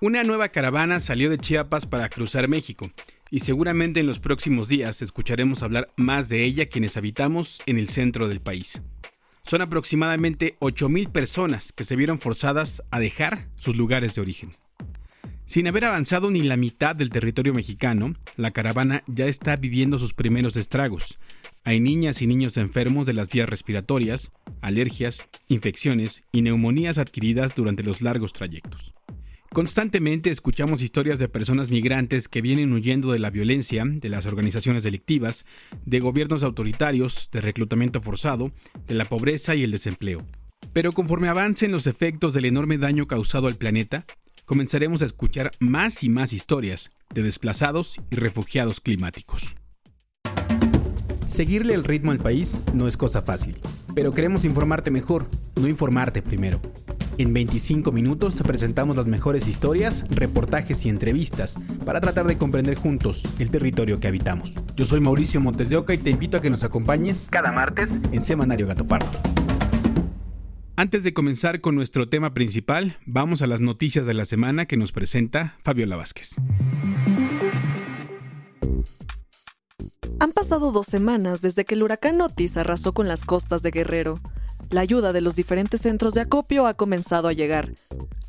Una nueva caravana salió de Chiapas para cruzar México, y seguramente en los próximos días escucharemos hablar más de ella quienes habitamos en el centro del país. Son aproximadamente 8.000 personas que se vieron forzadas a dejar sus lugares de origen. Sin haber avanzado ni la mitad del territorio mexicano, la caravana ya está viviendo sus primeros estragos. Hay niñas y niños enfermos de las vías respiratorias, alergias, infecciones y neumonías adquiridas durante los largos trayectos. Constantemente escuchamos historias de personas migrantes que vienen huyendo de la violencia, de las organizaciones delictivas, de gobiernos autoritarios, de reclutamiento forzado, de la pobreza y el desempleo. Pero conforme avancen los efectos del enorme daño causado al planeta, comenzaremos a escuchar más y más historias de desplazados y refugiados climáticos. Seguirle el ritmo al país no es cosa fácil, pero queremos informarte mejor, no informarte primero. En 25 minutos te presentamos las mejores historias, reportajes y entrevistas para tratar de comprender juntos el territorio que habitamos. Yo soy Mauricio Montes de Oca y te invito a que nos acompañes cada martes en Semanario Gato Pardo. Antes de comenzar con nuestro tema principal, vamos a las noticias de la semana que nos presenta Fabiola Vázquez. Han pasado dos semanas desde que el huracán Otis arrasó con las costas de Guerrero. La ayuda de los diferentes centros de acopio ha comenzado a llegar.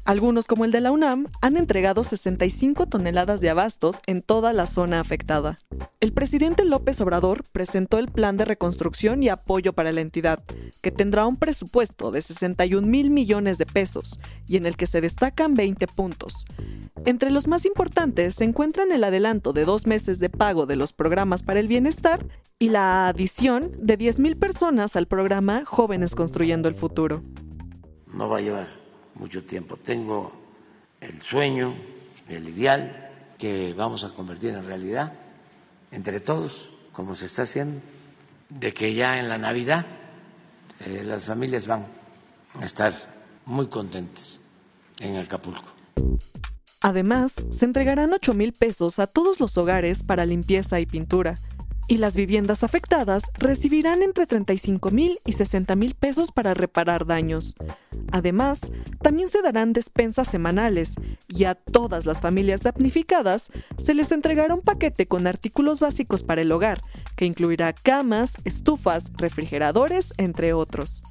Algunos, como el de la UNAM, han entregado 65 toneladas de abastos en toda la zona afectada. El presidente López Obrador presentó el plan de reconstrucción y apoyo para la entidad, que tendrá un presupuesto de 61 mil millones de pesos y en el que se destacan 20 puntos. Entre los más importantes se encuentran el adelanto de dos meses de pago de los programas para el bienestar y la adición de 10 mil personas al programa Jóvenes Construyendo el Futuro. No va a llevar mucho tiempo. Tengo el sueño, el ideal que vamos a convertir en realidad entre todos, como se está haciendo, de que ya en la Navidad eh, las familias van a estar muy contentas en Acapulco. Además, se entregarán 8 mil pesos a todos los hogares para limpieza y pintura y las viviendas afectadas recibirán entre 35 mil y 60 mil pesos para reparar daños. Además, también se darán despensas semanales y a todas las familias damnificadas se les entregará un paquete con artículos básicos para el hogar, que incluirá camas, estufas, refrigeradores, entre otros.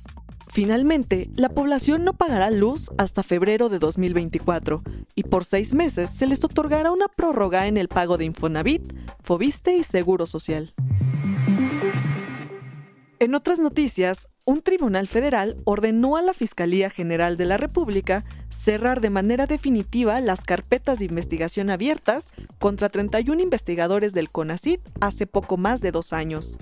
Finalmente, la población no pagará luz hasta febrero de 2024 y por seis meses se les otorgará una prórroga en el pago de Infonavit, Fobiste y Seguro Social. En otras noticias, un tribunal federal ordenó a la Fiscalía General de la República cerrar de manera definitiva las carpetas de investigación abiertas contra 31 investigadores del CONACIT hace poco más de dos años.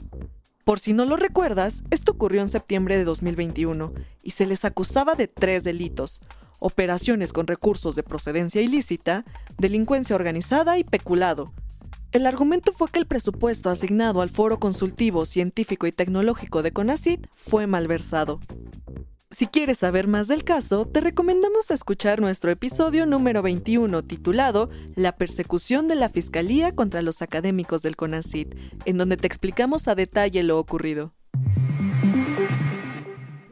Por si no lo recuerdas, esto ocurrió en septiembre de 2021 y se les acusaba de tres delitos, operaciones con recursos de procedencia ilícita, delincuencia organizada y peculado. El argumento fue que el presupuesto asignado al Foro Consultivo Científico y Tecnológico de CONACIT fue malversado. Si quieres saber más del caso, te recomendamos escuchar nuestro episodio número 21 titulado La persecución de la Fiscalía contra los académicos del CONACIT, en donde te explicamos a detalle lo ocurrido.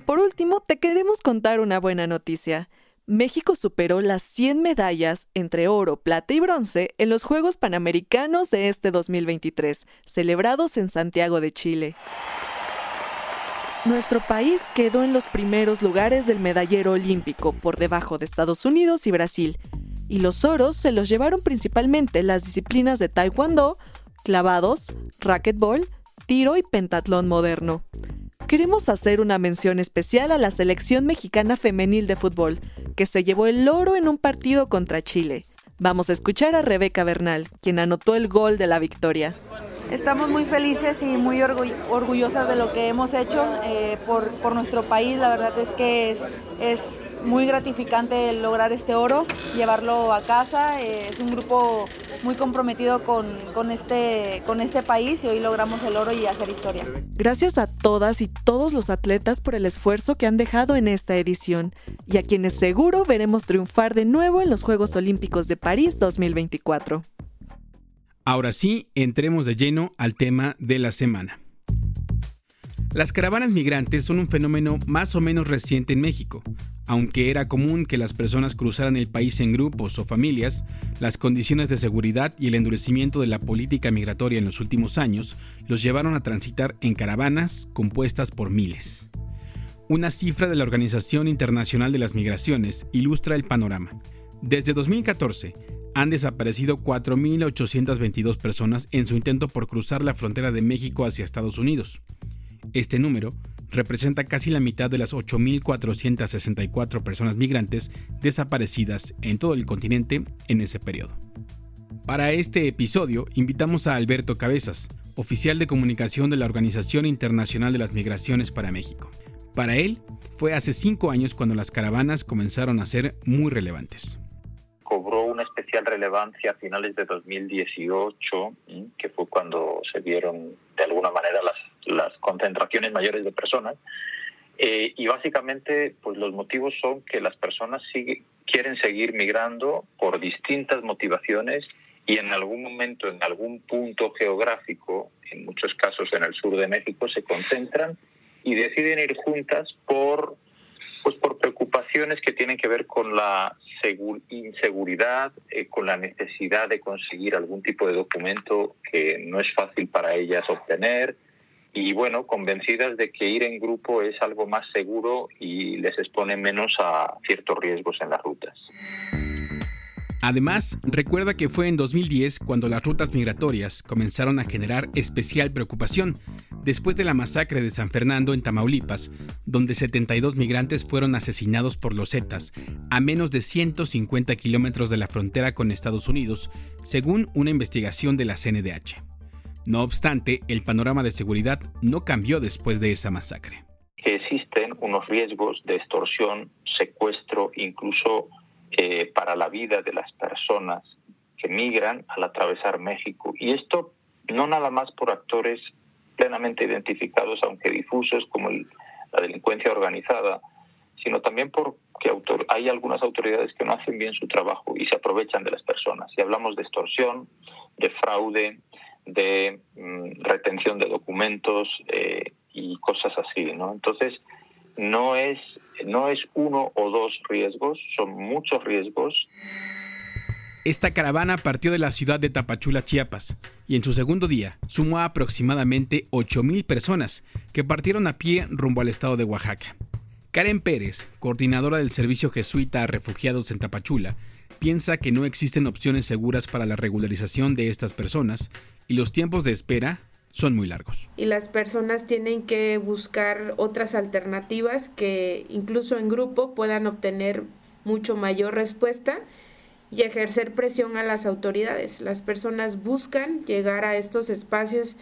Por último, te queremos contar una buena noticia. México superó las 100 medallas entre oro, plata y bronce en los Juegos Panamericanos de este 2023, celebrados en Santiago de Chile. Nuestro país quedó en los primeros lugares del medallero olímpico, por debajo de Estados Unidos y Brasil, y los oros se los llevaron principalmente las disciplinas de taekwondo, clavados, racquetball, tiro y pentatlón moderno. Queremos hacer una mención especial a la selección mexicana femenil de fútbol, que se llevó el oro en un partido contra Chile. Vamos a escuchar a Rebeca Bernal, quien anotó el gol de la victoria. Estamos muy felices y muy orgullosas de lo que hemos hecho eh, por, por, nuestro país. La verdad es que es, es muy gratificante lograr este oro, llevarlo a casa. Eh, es un grupo muy comprometido con, con, este, con este país y hoy logramos el oro y hacer historia. Gracias a todas y todos los atletas por el esfuerzo que han dejado en esta edición y a quienes seguro veremos triunfar de nuevo en los Juegos Olímpicos de París 2024. Ahora sí, entremos de lleno al tema de la semana. Las caravanas migrantes son un fenómeno más o menos reciente en México. Aunque era común que las personas cruzaran el país en grupos o familias, las condiciones de seguridad y el endurecimiento de la política migratoria en los últimos años los llevaron a transitar en caravanas compuestas por miles. Una cifra de la Organización Internacional de las Migraciones ilustra el panorama. Desde 2014, han desaparecido 4.822 personas en su intento por cruzar la frontera de México hacia Estados Unidos. Este número representa casi la mitad de las 8.464 personas migrantes desaparecidas en todo el continente en ese periodo. Para este episodio invitamos a Alberto Cabezas, oficial de comunicación de la Organización Internacional de las Migraciones para México. Para él, fue hace cinco años cuando las caravanas comenzaron a ser muy relevantes una especial relevancia a finales de 2018, que fue cuando se vieron de alguna manera las, las concentraciones mayores de personas. Eh, y básicamente, pues los motivos son que las personas sigue, quieren seguir migrando por distintas motivaciones y en algún momento, en algún punto geográfico, en muchos casos en el sur de México, se concentran y deciden ir juntas por pues por preocupaciones que tienen que ver con la inseguridad, eh, con la necesidad de conseguir algún tipo de documento que no es fácil para ellas obtener y bueno, convencidas de que ir en grupo es algo más seguro y les expone menos a ciertos riesgos en las rutas. Además, recuerda que fue en 2010 cuando las rutas migratorias comenzaron a generar especial preocupación, después de la masacre de San Fernando en Tamaulipas, donde 72 migrantes fueron asesinados por los Zetas, a menos de 150 kilómetros de la frontera con Estados Unidos, según una investigación de la CNDH. No obstante, el panorama de seguridad no cambió después de esa masacre. Existen unos riesgos de extorsión, secuestro, incluso eh, para la vida de las personas que migran al atravesar México. Y esto no nada más por actores plenamente identificados, aunque difusos, como la delincuencia organizada, sino también porque hay algunas autoridades que no hacen bien su trabajo y se aprovechan de las personas. Y hablamos de extorsión, de fraude, de mm, retención de documentos eh, y cosas así, ¿no? Entonces, no es, no es uno o dos riesgos, son muchos riesgos. Esta caravana partió de la ciudad de Tapachula, Chiapas, y en su segundo día sumó a aproximadamente 8.000 personas que partieron a pie rumbo al estado de Oaxaca. Karen Pérez, coordinadora del Servicio Jesuita a Refugiados en Tapachula, piensa que no existen opciones seguras para la regularización de estas personas y los tiempos de espera son muy largos. Y las personas tienen que buscar otras alternativas que incluso en grupo puedan obtener mucho mayor respuesta y ejercer presión a las autoridades. Las personas buscan llegar a estos espacios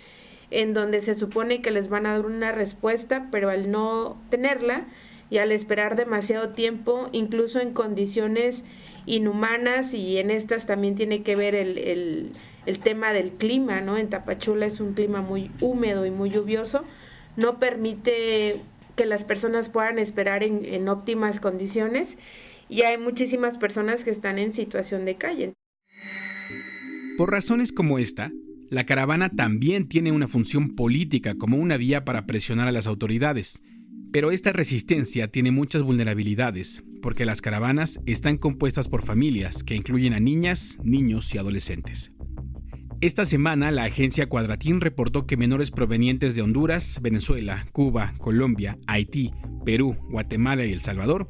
en donde se supone que les van a dar una respuesta, pero al no tenerla y al esperar demasiado tiempo, incluso en condiciones inhumanas, y en estas también tiene que ver el, el tema del clima, ¿no? En Tapachula es un clima muy húmedo y muy lluvioso, no permite que las personas puedan esperar en, en óptimas condiciones y hay muchísimas personas que están en situación de calle. Por razones como esta, la caravana también tiene una función política como una vía para presionar a las autoridades. Pero esta resistencia tiene muchas vulnerabilidades, porque las caravanas están compuestas por familias que incluyen a niñas, niños y adolescentes. Esta semana la agencia Cuadratín reportó que menores provenientes de Honduras, Venezuela, Cuba, Colombia, Haití, Perú, Guatemala y El Salvador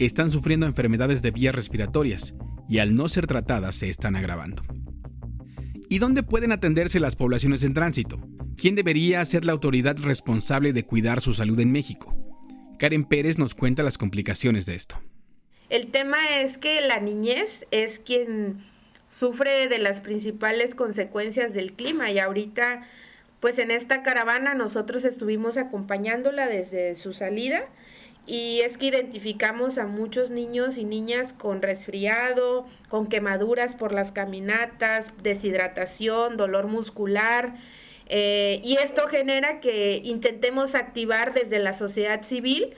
están sufriendo enfermedades de vías respiratorias y al no ser tratadas se están agravando. ¿Y dónde pueden atenderse las poblaciones en tránsito? ¿Quién debería ser la autoridad responsable de cuidar su salud en México? Karen Pérez nos cuenta las complicaciones de esto. El tema es que la niñez es quien sufre de las principales consecuencias del clima y ahorita pues en esta caravana nosotros estuvimos acompañándola desde su salida y es que identificamos a muchos niños y niñas con resfriado, con quemaduras por las caminatas, deshidratación, dolor muscular. Eh, y esto genera que intentemos activar desde la sociedad civil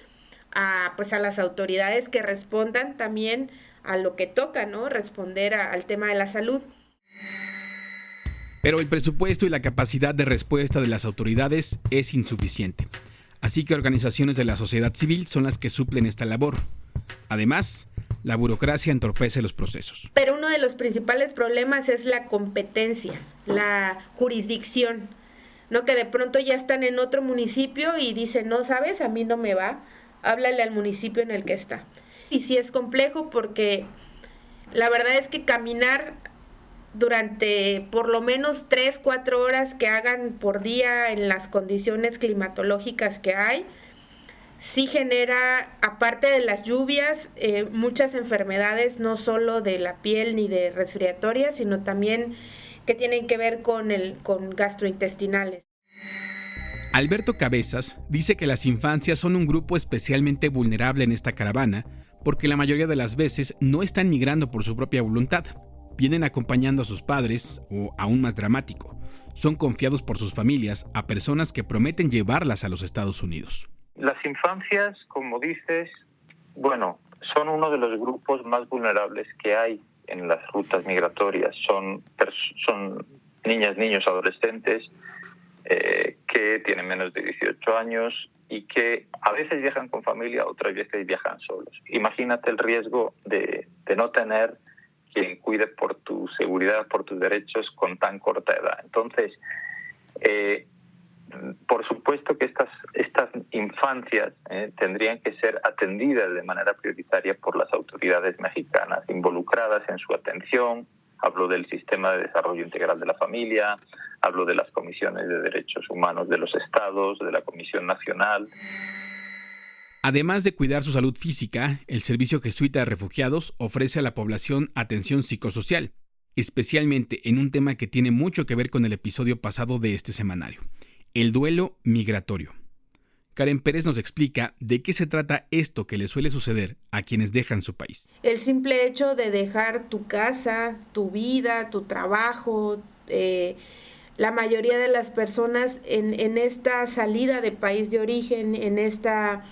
a, pues a las autoridades que respondan también a lo que toca, ¿no? Responder al tema de la salud. Pero el presupuesto y la capacidad de respuesta de las autoridades es insuficiente. Así que organizaciones de la sociedad civil son las que suplen esta labor. Además, la burocracia entorpece los procesos. Pero uno de los principales problemas es la competencia, la jurisdicción, ¿no? Que de pronto ya están en otro municipio y dicen, no, sabes, a mí no me va, háblale al municipio en el que está. Y sí es complejo porque la verdad es que caminar durante por lo menos 3, 4 horas que hagan por día en las condiciones climatológicas que hay, sí genera, aparte de las lluvias, eh, muchas enfermedades, no solo de la piel ni de respiratorias, sino también que tienen que ver con, el, con gastrointestinales. Alberto Cabezas dice que las infancias son un grupo especialmente vulnerable en esta caravana porque la mayoría de las veces no están migrando por su propia voluntad vienen acompañando a sus padres, o aún más dramático, son confiados por sus familias a personas que prometen llevarlas a los Estados Unidos. Las infancias, como dices, bueno, son uno de los grupos más vulnerables que hay en las rutas migratorias. Son, son niñas, niños, adolescentes eh, que tienen menos de 18 años y que a veces viajan con familia, otras veces viajan solos. Imagínate el riesgo de, de no tener por tu seguridad, por tus derechos con tan corta edad. Entonces, eh, por supuesto que estas, estas infancias eh, tendrían que ser atendidas de manera prioritaria por las autoridades mexicanas, involucradas en su atención. Hablo del Sistema de Desarrollo Integral de la Familia, hablo de las comisiones de derechos humanos de los estados, de la Comisión Nacional. Además de cuidar su salud física, el Servicio Jesuita de Refugiados ofrece a la población atención psicosocial, especialmente en un tema que tiene mucho que ver con el episodio pasado de este semanario, el duelo migratorio. Karen Pérez nos explica de qué se trata esto que le suele suceder a quienes dejan su país. El simple hecho de dejar tu casa, tu vida, tu trabajo, eh, la mayoría de las personas en, en esta salida de país de origen, en esta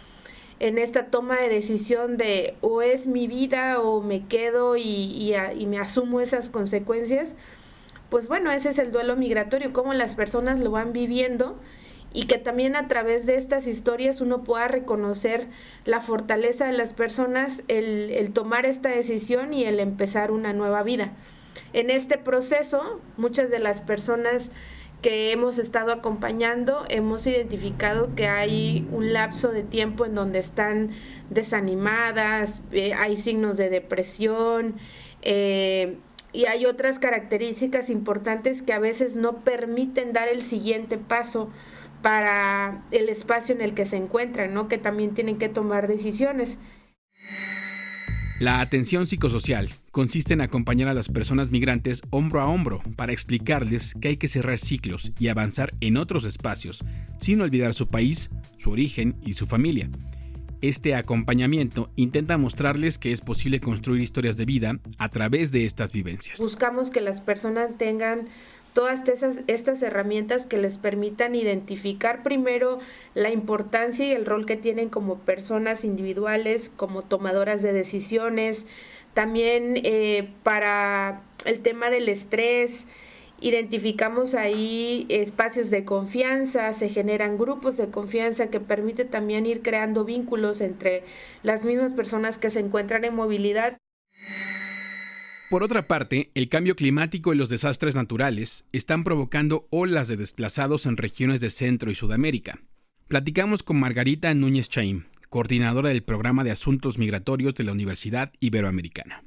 en esta toma de decisión de o es mi vida o me quedo y, me asumo esas consecuencias, pues bueno, ese es el duelo migratorio, cómo las personas lo van viviendo y que también a través de estas historias uno pueda reconocer la fortaleza de las personas, el, el tomar esta decisión y el empezar una nueva vida. En este proceso, muchas de las personas que hemos estado acompañando, hemos identificado que hay un lapso de tiempo en donde están desanimadas, eh, hay signos de depresión eh, y hay otras características importantes que a veces no permiten dar el siguiente paso para el espacio en el que se encuentran, ¿no? que también tienen que tomar decisiones. La atención psicosocial consiste en acompañar a las personas migrantes hombro a hombro para explicarles que hay que cerrar ciclos y avanzar en otros espacios, sin olvidar su país, su origen y su familia. Este acompañamiento intenta mostrarles que es posible construir historias de vida a través de estas vivencias. Buscamos que las personas tengan todas esas, estas herramientas que les permitan identificar primero la importancia y el rol que tienen como personas individuales, como tomadoras de decisiones, también eh, para el tema del estrés, identificamos ahí espacios de confianza, se generan grupos de confianza que permite también ir creando vínculos entre las mismas personas que se encuentran en movilidad. Por otra parte, el cambio climático y los desastres naturales están provocando olas de desplazados en regiones de Centro y Sudamérica. Platicamos con Margarita Núñez Chaim, coordinadora del programa de asuntos migratorios de la Universidad Iberoamericana.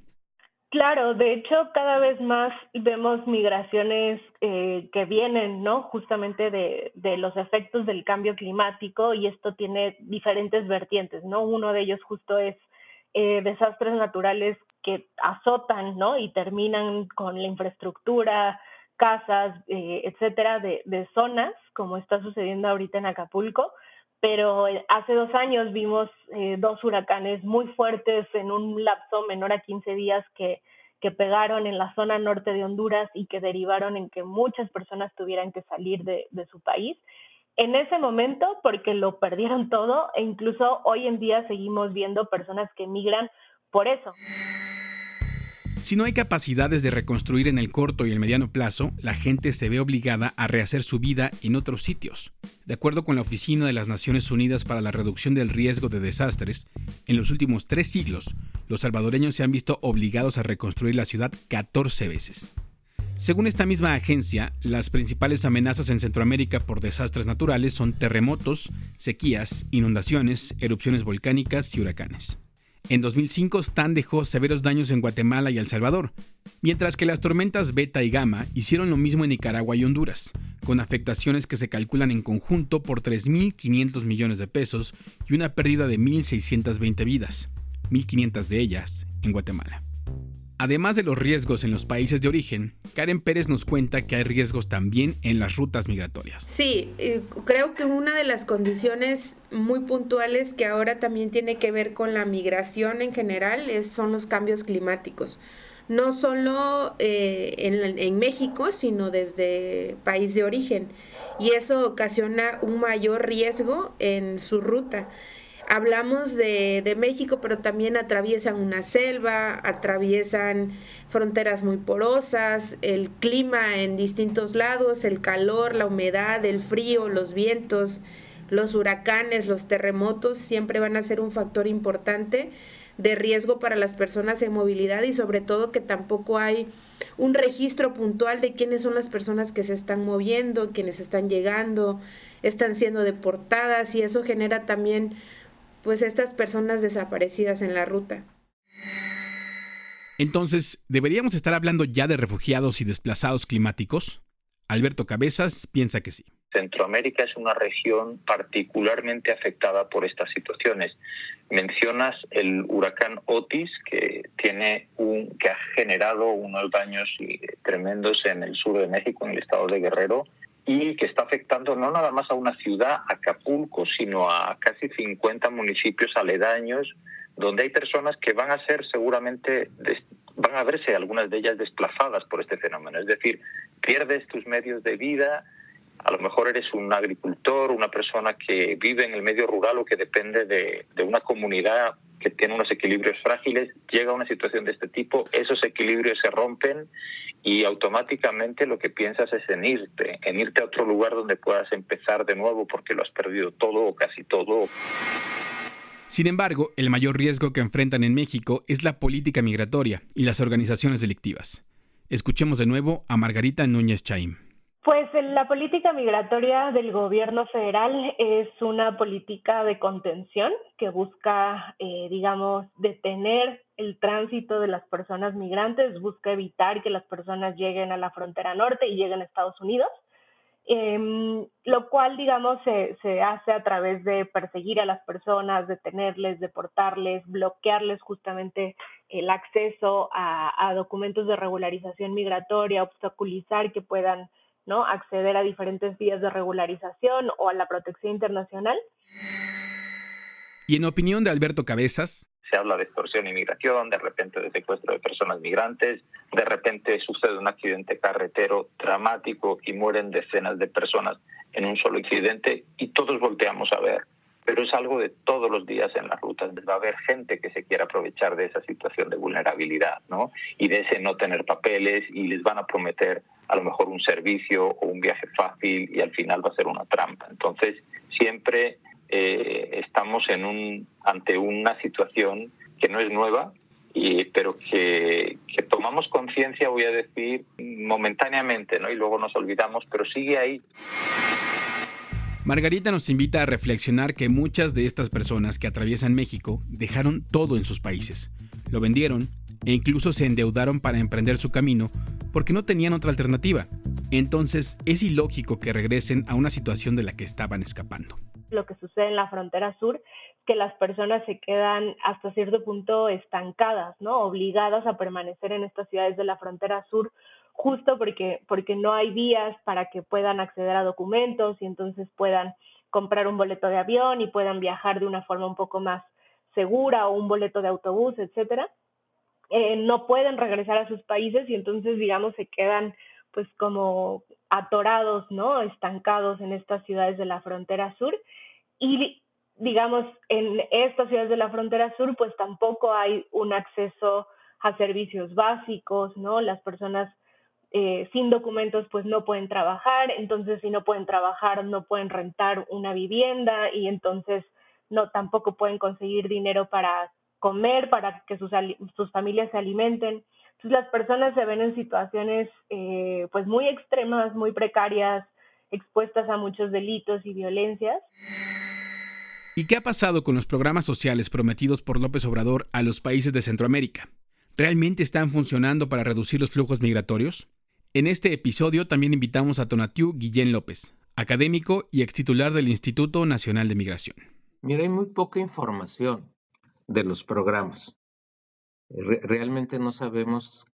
Claro, de hecho cada vez más vemos migraciones eh, que vienen, ¿no? Justamente de, los efectos del cambio climático y esto tiene diferentes vertientes, ¿no? Uno de ellos justo es eh, desastres naturales que azotan, ¿no? Y terminan con la infraestructura, casas, eh, etcétera, de, de zonas, como está sucediendo ahorita en Acapulco. Pero eh, hace dos años vimos eh, dos huracanes muy fuertes en un lapso menor a 15 días que, que pegaron en la zona norte de Honduras y que derivaron en que muchas personas tuvieran que salir de, de su país en ese momento porque lo perdieron todo e incluso hoy en día seguimos viendo personas que emigran por eso. Si no hay capacidades de reconstruir en el corto y el mediano plazo, la gente se ve obligada a rehacer su vida en otros sitios. De acuerdo con la Oficina de las Naciones Unidas para la Reducción del Riesgo de Desastres, en los últimos tres siglos, los salvadoreños se han visto obligados a reconstruir la ciudad 14 veces. Según esta misma agencia, las principales amenazas en Centroamérica por desastres naturales son terremotos, sequías, inundaciones, erupciones volcánicas y huracanes. En 2005, Stan dejó severos daños en Guatemala y El Salvador, mientras que las tormentas Beta y Gamma hicieron lo mismo en Nicaragua y Honduras, con afectaciones que se calculan en conjunto por 3.500 millones de pesos y una pérdida de 1.620 vidas, 1.500 de ellas en Guatemala. Además de los riesgos en los países de origen, Karen Pérez nos cuenta que hay riesgos también en las rutas migratorias. Sí, eh, creo que una de las condiciones muy puntuales que ahora también tiene que ver con la migración en general son los cambios climáticos. No solo eh, en, en México, sino desde país de origen. Y eso ocasiona un mayor riesgo en su ruta hablamos de, de, México, pero también atraviesan una selva, atraviesan fronteras muy porosas, el clima en distintos lados, el calor, la humedad, el frío, los vientos, los huracanes, los terremotos, siempre van a ser un factor importante de riesgo para las personas en movilidad y sobre todo que tampoco hay un registro puntual de quiénes son las personas que se están moviendo, quienes están llegando, están siendo deportadas y eso genera también pues estas personas desaparecidas en la ruta. Entonces, ¿deberíamos estar hablando ya de refugiados y desplazados climáticos? Alberto Cabezas piensa que sí. Centroamérica es una región particularmente afectada por estas situaciones. Mencionas el huracán Otis que tiene un que ha generado unos daños tremendos en el sur de México, en el estado de Guerrero, y que está afectando no nada más a una ciudad, Acapulco, sino a casi 50 municipios aledaños, donde hay personas que van a ser seguramente, van a verse algunas de ellas desplazadas por este fenómeno. Es decir, pierdes tus medios de vida, a lo mejor eres un agricultor, una persona que vive en el medio rural o que depende de, de una comunidad que tiene unos equilibrios frágiles, llega a una situación de este tipo, esos equilibrios se rompen y automáticamente lo que piensas es en irte, en irte a otro lugar donde puedas empezar de nuevo porque lo has perdido todo o casi todo. Sin embargo, el mayor riesgo que enfrentan en México es la política migratoria y las organizaciones delictivas. Escuchemos de nuevo a Margarita Núñez Chaim. Pues la política migratoria del gobierno federal es una política de contención que busca, eh, digamos, detener el tránsito de las personas migrantes, busca evitar que las personas lleguen a la frontera norte y lleguen a Estados Unidos, em, lo cual, digamos, se, se hace a través de perseguir a las personas, detenerles, deportarles, bloquearles justamente el acceso a documentos de regularización migratoria, obstaculizar que puedan ¿no? acceder a diferentes vías de regularización o a la protección internacional. Y en opinión de Alberto Cabezas, se habla de extorsión y migración, de repente de secuestro de personas migrantes, de repente sucede un accidente carretero dramático y mueren decenas de personas en un solo incidente y todos volteamos a ver. Pero es algo de todos los días en las rutas. Va a haber gente que se quiera aprovechar de esa situación de vulnerabilidad, ¿no? Y de ese no tener papeles y les van a prometer a lo mejor un servicio o un viaje fácil y al final va a ser una trampa. Entonces, siempre eh, estamos en un, ante una situación que no es nueva, y, pero que, que tomamos conciencia, voy a decir, momentáneamente, ¿no? y luego nos olvidamos, pero sigue ahí. Margarita nos invita a reflexionar que muchas de estas personas que atraviesan México dejaron todo en sus países, lo vendieron e incluso se endeudaron para emprender su camino porque no tenían otra alternativa. Entonces es ilógico que regresen a una situación de la que estaban escapando lo que sucede en la frontera sur, que las personas se quedan hasta cierto punto estancadas, ¿no? Obligadas a permanecer en estas ciudades de la frontera sur justo porque, porque no hay vías para que puedan acceder a documentos y entonces puedan comprar un boleto de avión y puedan viajar de una forma un poco más segura o un boleto de autobús, etcétera. Eh, no pueden regresar a sus países y entonces, digamos, se quedan pues como atorados, ¿no? Estancados en estas ciudades de la frontera sur. Y digamos, en estas ciudades de la frontera sur, pues tampoco hay un acceso a servicios básicos, ¿no? Las personas eh, sin documentos pues no pueden trabajar, entonces si no pueden trabajar no pueden rentar una vivienda y entonces no tampoco pueden conseguir dinero para comer, para que sus, sus familias se alimenten. Entonces las personas se ven en situaciones eh, pues muy extremas, muy precarias, expuestas a muchos delitos y violencias. ¿Y qué ha pasado con los programas sociales prometidos por López Obrador a los países de Centroamérica? ¿Realmente están funcionando para reducir los flujos migratorios? En este episodio también invitamos a Tonatiu Guillén López, académico y extitular del Instituto Nacional de Migración. Mira, hay muy poca información de los programas. realmente no sabemos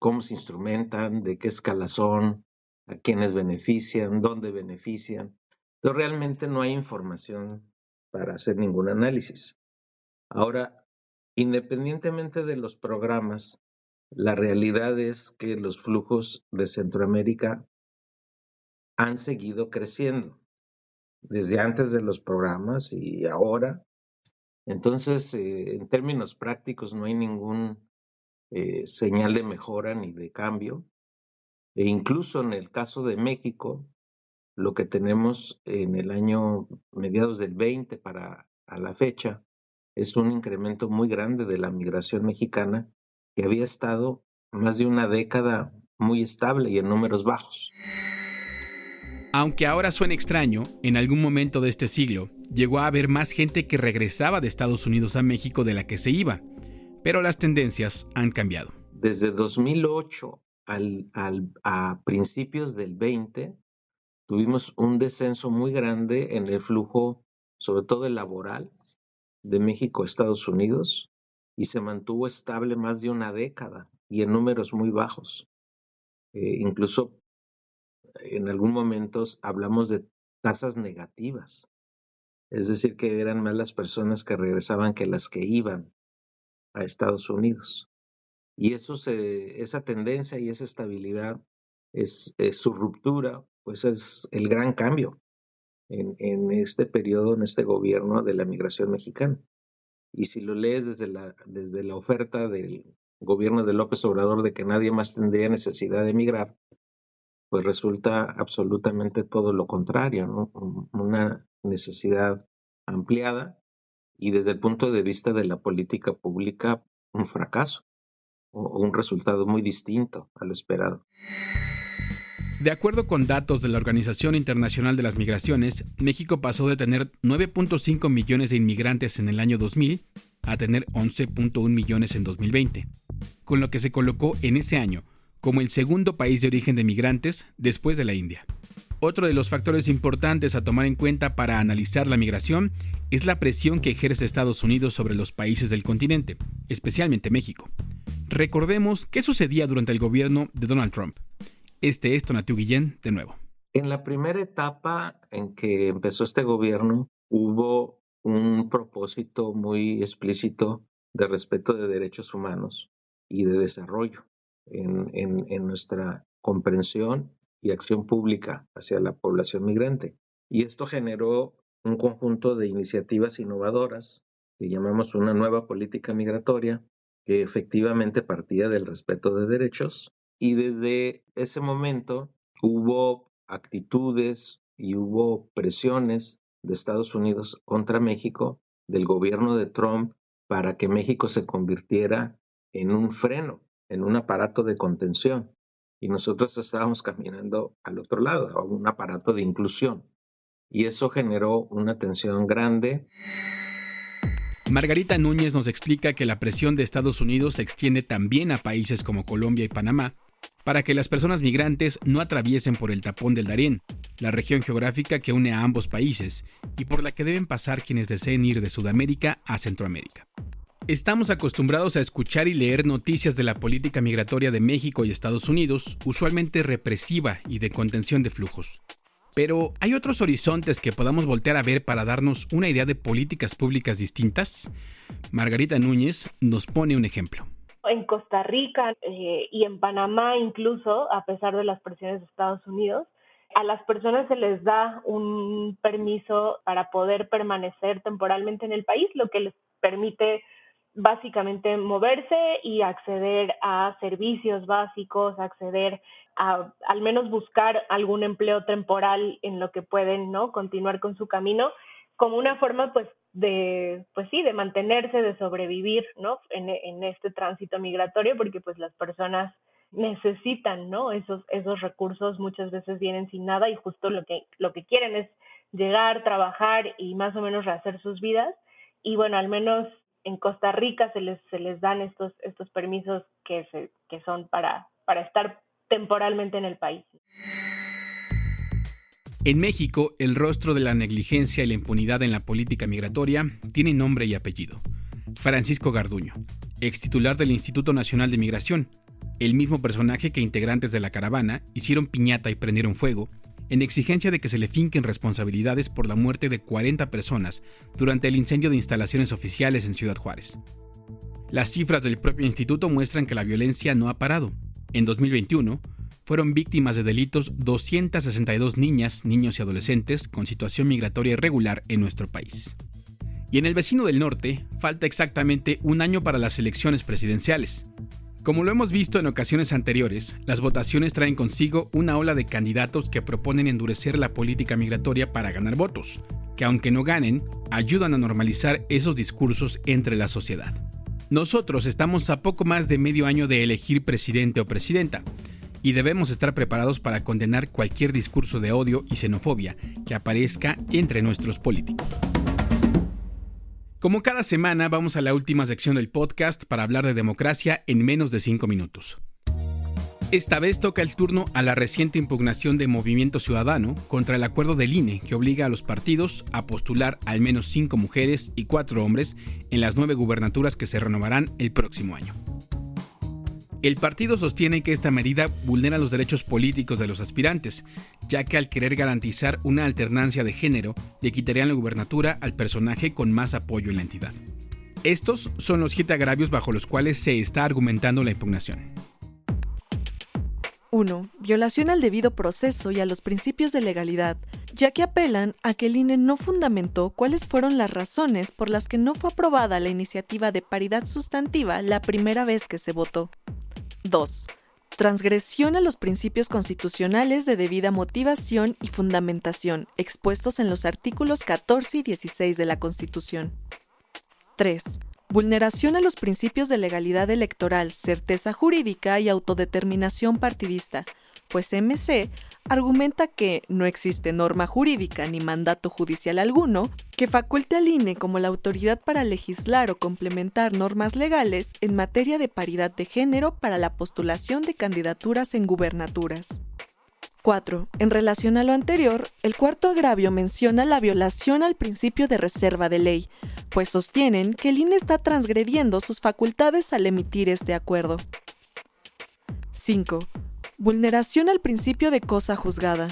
cómo se instrumentan, de qué escala son, a quiénes benefician, dónde benefician. Realmente no hay información para hacer ningún análisis. Ahora, independientemente de los programas, la realidad es que los flujos de Centroamérica han seguido creciendo desde antes de los programas y ahora. Entonces, eh, en términos prácticos, no hay ningún eh, señal de mejora ni de cambio. E incluso en el caso de México, lo que tenemos en el año mediados del 20 para a la fecha es un incremento muy grande de la migración mexicana que había estado más de una década muy estable y en números bajos. Aunque ahora suene extraño, en algún momento de este siglo llegó a haber más gente que regresaba de Estados Unidos a México de la que se iba, pero las tendencias han cambiado. Desde 2008 a principios del 20 tuvimos un descenso muy grande en el flujo, sobre todo el laboral, de México a Estados Unidos y se mantuvo estable más de una década y en números muy bajos. Eh, incluso en algún momento hablamos de tasas negativas, es decir, que eran más las personas que regresaban que las que iban a Estados Unidos. Y eso esa tendencia y esa estabilidad es, su ruptura, pues es el gran cambio en, en este periodo, en este gobierno de la migración mexicana. Y si lo lees desde la, desde la oferta del gobierno de López Obrador de que nadie más tendría necesidad de emigrar, pues resulta absolutamente todo lo contrario, ¿no? Una necesidad ampliada y desde el punto de vista de la política pública, un fracaso o un resultado muy distinto al esperado. De acuerdo con datos de la Organización Internacional de las Migraciones, México pasó de tener 9.5 millones de inmigrantes en el año 2000 a tener 11.1 millones en 2020, con lo que se colocó en ese año como el segundo país de origen de migrantes después de la India. Otro de los factores importantes a tomar en cuenta para analizar la migración es la presión que ejerce Estados Unidos sobre los países del continente, especialmente México. Recordemos qué sucedía durante el gobierno de Donald Trump. Este es Tonatiu Guillén de nuevo. En la primera etapa en que empezó este gobierno, hubo un propósito muy explícito de respeto de derechos humanos y de desarrollo en, en, nuestra comprensión y acción pública hacia la población migrante. Y esto generó un conjunto de iniciativas innovadoras que llamamos una nueva política migratoria, que efectivamente partía del respeto de derechos y desde ese momento hubo actitudes y hubo presiones de Estados Unidos contra México, del gobierno de Trump, para que México se convirtiera en un freno, en un aparato de contención. Y nosotros estábamos caminando al otro lado, a un aparato de inclusión. Y eso generó una tensión grande. Margarita Núñez nos explica que la presión de Estados Unidos se extiende también a países como Colombia y Panamá, para que las personas migrantes no atraviesen por el tapón del Darién, la región geográfica que une a ambos países y por la que deben pasar quienes deseen ir de Sudamérica a Centroamérica. Estamos acostumbrados a escuchar y leer noticias de la política migratoria de México y Estados Unidos, usualmente represiva y de contención de flujos. Pero ¿hay otros horizontes que podamos voltear a ver para darnos una idea de políticas públicas distintas? Margarita Núñez nos pone un ejemplo. En Costa Rica eh, y en Panamá incluso, a pesar de las presiones de Estados Unidos, a las personas se les da un permiso para poder permanecer temporalmente en el país, lo que les permite básicamente moverse y acceder a servicios básicos, acceder a al menos buscar algún empleo temporal en lo que pueden, ¿no? Continuar con su camino como una forma, pues, de, pues sí, de mantenerse, de sobrevivir, ¿no? En, en este tránsito migratorio, porque pues las personas necesitan, ¿no? Esos, esos recursos muchas veces vienen sin nada y justo lo que, lo que quieren es llegar, trabajar y más o menos rehacer sus vidas. Y bueno, al menos en Costa Rica se les, se les dan estos, estos permisos que, se, que son para, para estar temporalmente en el país. En México, el rostro de la negligencia y la impunidad en la política migratoria tiene nombre y apellido. Francisco Garduño, ex titular del Instituto Nacional de Migración, el mismo personaje que integrantes de la caravana hicieron piñata y prendieron fuego en exigencia de que se le finquen responsabilidades por la muerte de 40 personas durante el incendio de instalaciones oficiales en Ciudad Juárez. Las cifras del propio instituto muestran que la violencia no ha parado. En 2021, fueron víctimas de delitos 262 niñas, niños y adolescentes con situación migratoria irregular en nuestro país. Y en el vecino del norte, falta exactamente un año para las elecciones presidenciales. Como lo hemos visto en ocasiones anteriores, las votaciones traen consigo una ola de candidatos que proponen endurecer la política migratoria para ganar votos, que aunque no ganen, ayudan a normalizar esos discursos entre la sociedad. Nosotros estamos a poco más de medio año de elegir presidente o presidenta, y debemos estar preparados para condenar cualquier discurso de odio y xenofobia que aparezca entre nuestros políticos. Como cada semana, vamos a la última sección del podcast para hablar de democracia en menos de 5 minutos. Esta vez toca el turno a la reciente impugnación de Movimiento Ciudadano contra el acuerdo del INE que obliga a los partidos a postular al menos 5 mujeres y 4 hombres en las 9 gubernaturas que se renovarán el próximo año. El partido sostiene que esta medida vulnera los derechos políticos de los aspirantes, ya que al querer garantizar una alternancia de género, le quitarían la gubernatura al personaje con más apoyo en la entidad. Estos son los siete agravios bajo los cuales se está argumentando la impugnación. 1. Violación al debido proceso y a los principios de legalidad, ya que apelan a que el INE no fundamentó cuáles fueron las razones por las que no fue aprobada la iniciativa de paridad sustantiva la primera vez que se votó. 2. Transgresión a los principios constitucionales de debida motivación y fundamentación expuestos en los artículos 14 y 16 de la Constitución. 3. Vulneración a los principios de legalidad electoral, certeza jurídica y autodeterminación partidista, pues MC argumenta que no existe norma jurídica ni mandato judicial alguno que faculte al INE como la autoridad para legislar o complementar normas legales en materia de paridad de género para la postulación de candidaturas en gubernaturas. 4. En relación a lo anterior, el cuarto agravio menciona la violación al principio de reserva de ley, pues sostienen que el INE está transgrediendo sus facultades al emitir este acuerdo. 5 vulneración al principio de cosa juzgada.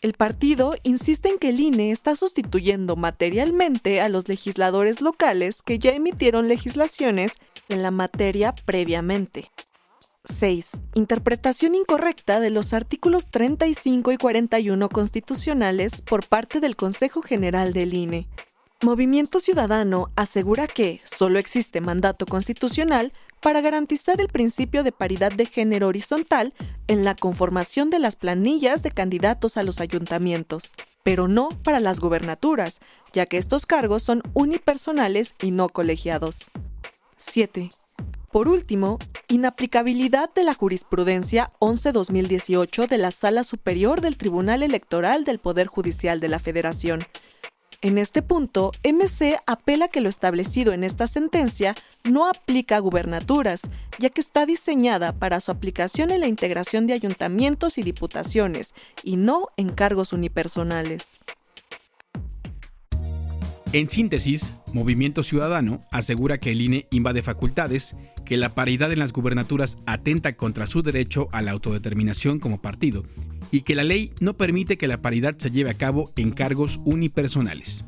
El partido insiste en que el INE está sustituyendo materialmente a los legisladores locales que ya emitieron legislaciones en la materia previamente. 6. Interpretación incorrecta de los artículos 35 y 41 constitucionales por parte del Consejo General del INE. Movimiento Ciudadano asegura que solo existe mandato constitucional para garantizar el principio de paridad de género horizontal en la conformación de las planillas de candidatos a los ayuntamientos, pero no para las gubernaturas, ya que estos cargos son unipersonales y no colegiados. 7. Por último, inaplicabilidad de la jurisprudencia 11-2018 de la Sala Superior del Tribunal Electoral del Poder Judicial de la Federación, En este punto, MC apela que lo establecido en esta sentencia no aplica a gubernaturas, ya que está diseñada para su aplicación en la integración de ayuntamientos y diputaciones, y no en cargos unipersonales. En síntesis, Movimiento Ciudadano asegura que el INE invade facultades, que la paridad en las gubernaturas atenta contra su derecho a la autodeterminación como partido y que la ley no permite que la paridad se lleve a cabo en cargos unipersonales.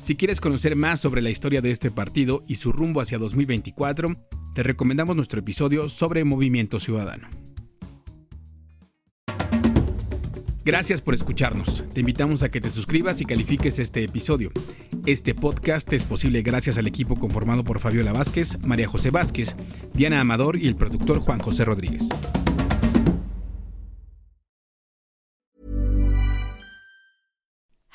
Si quieres conocer más sobre la historia de este partido y su rumbo hacia 2024, te recomendamos nuestro episodio sobre Movimiento Ciudadano. Gracias por escucharnos. Te invitamos a que te suscribas y califiques este episodio. Este podcast es posible gracias al equipo conformado por Fabiola Vázquez, María José Vázquez, Diana Amador y el productor Juan José Rodríguez.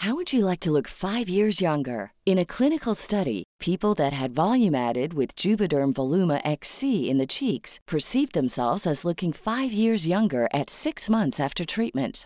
How would you like to look 5 years younger? In a clinical study, people that had volume added with Juvederm Voluma XC in the cheeks perceived themselves as looking 5 years younger at 6 months after treatment.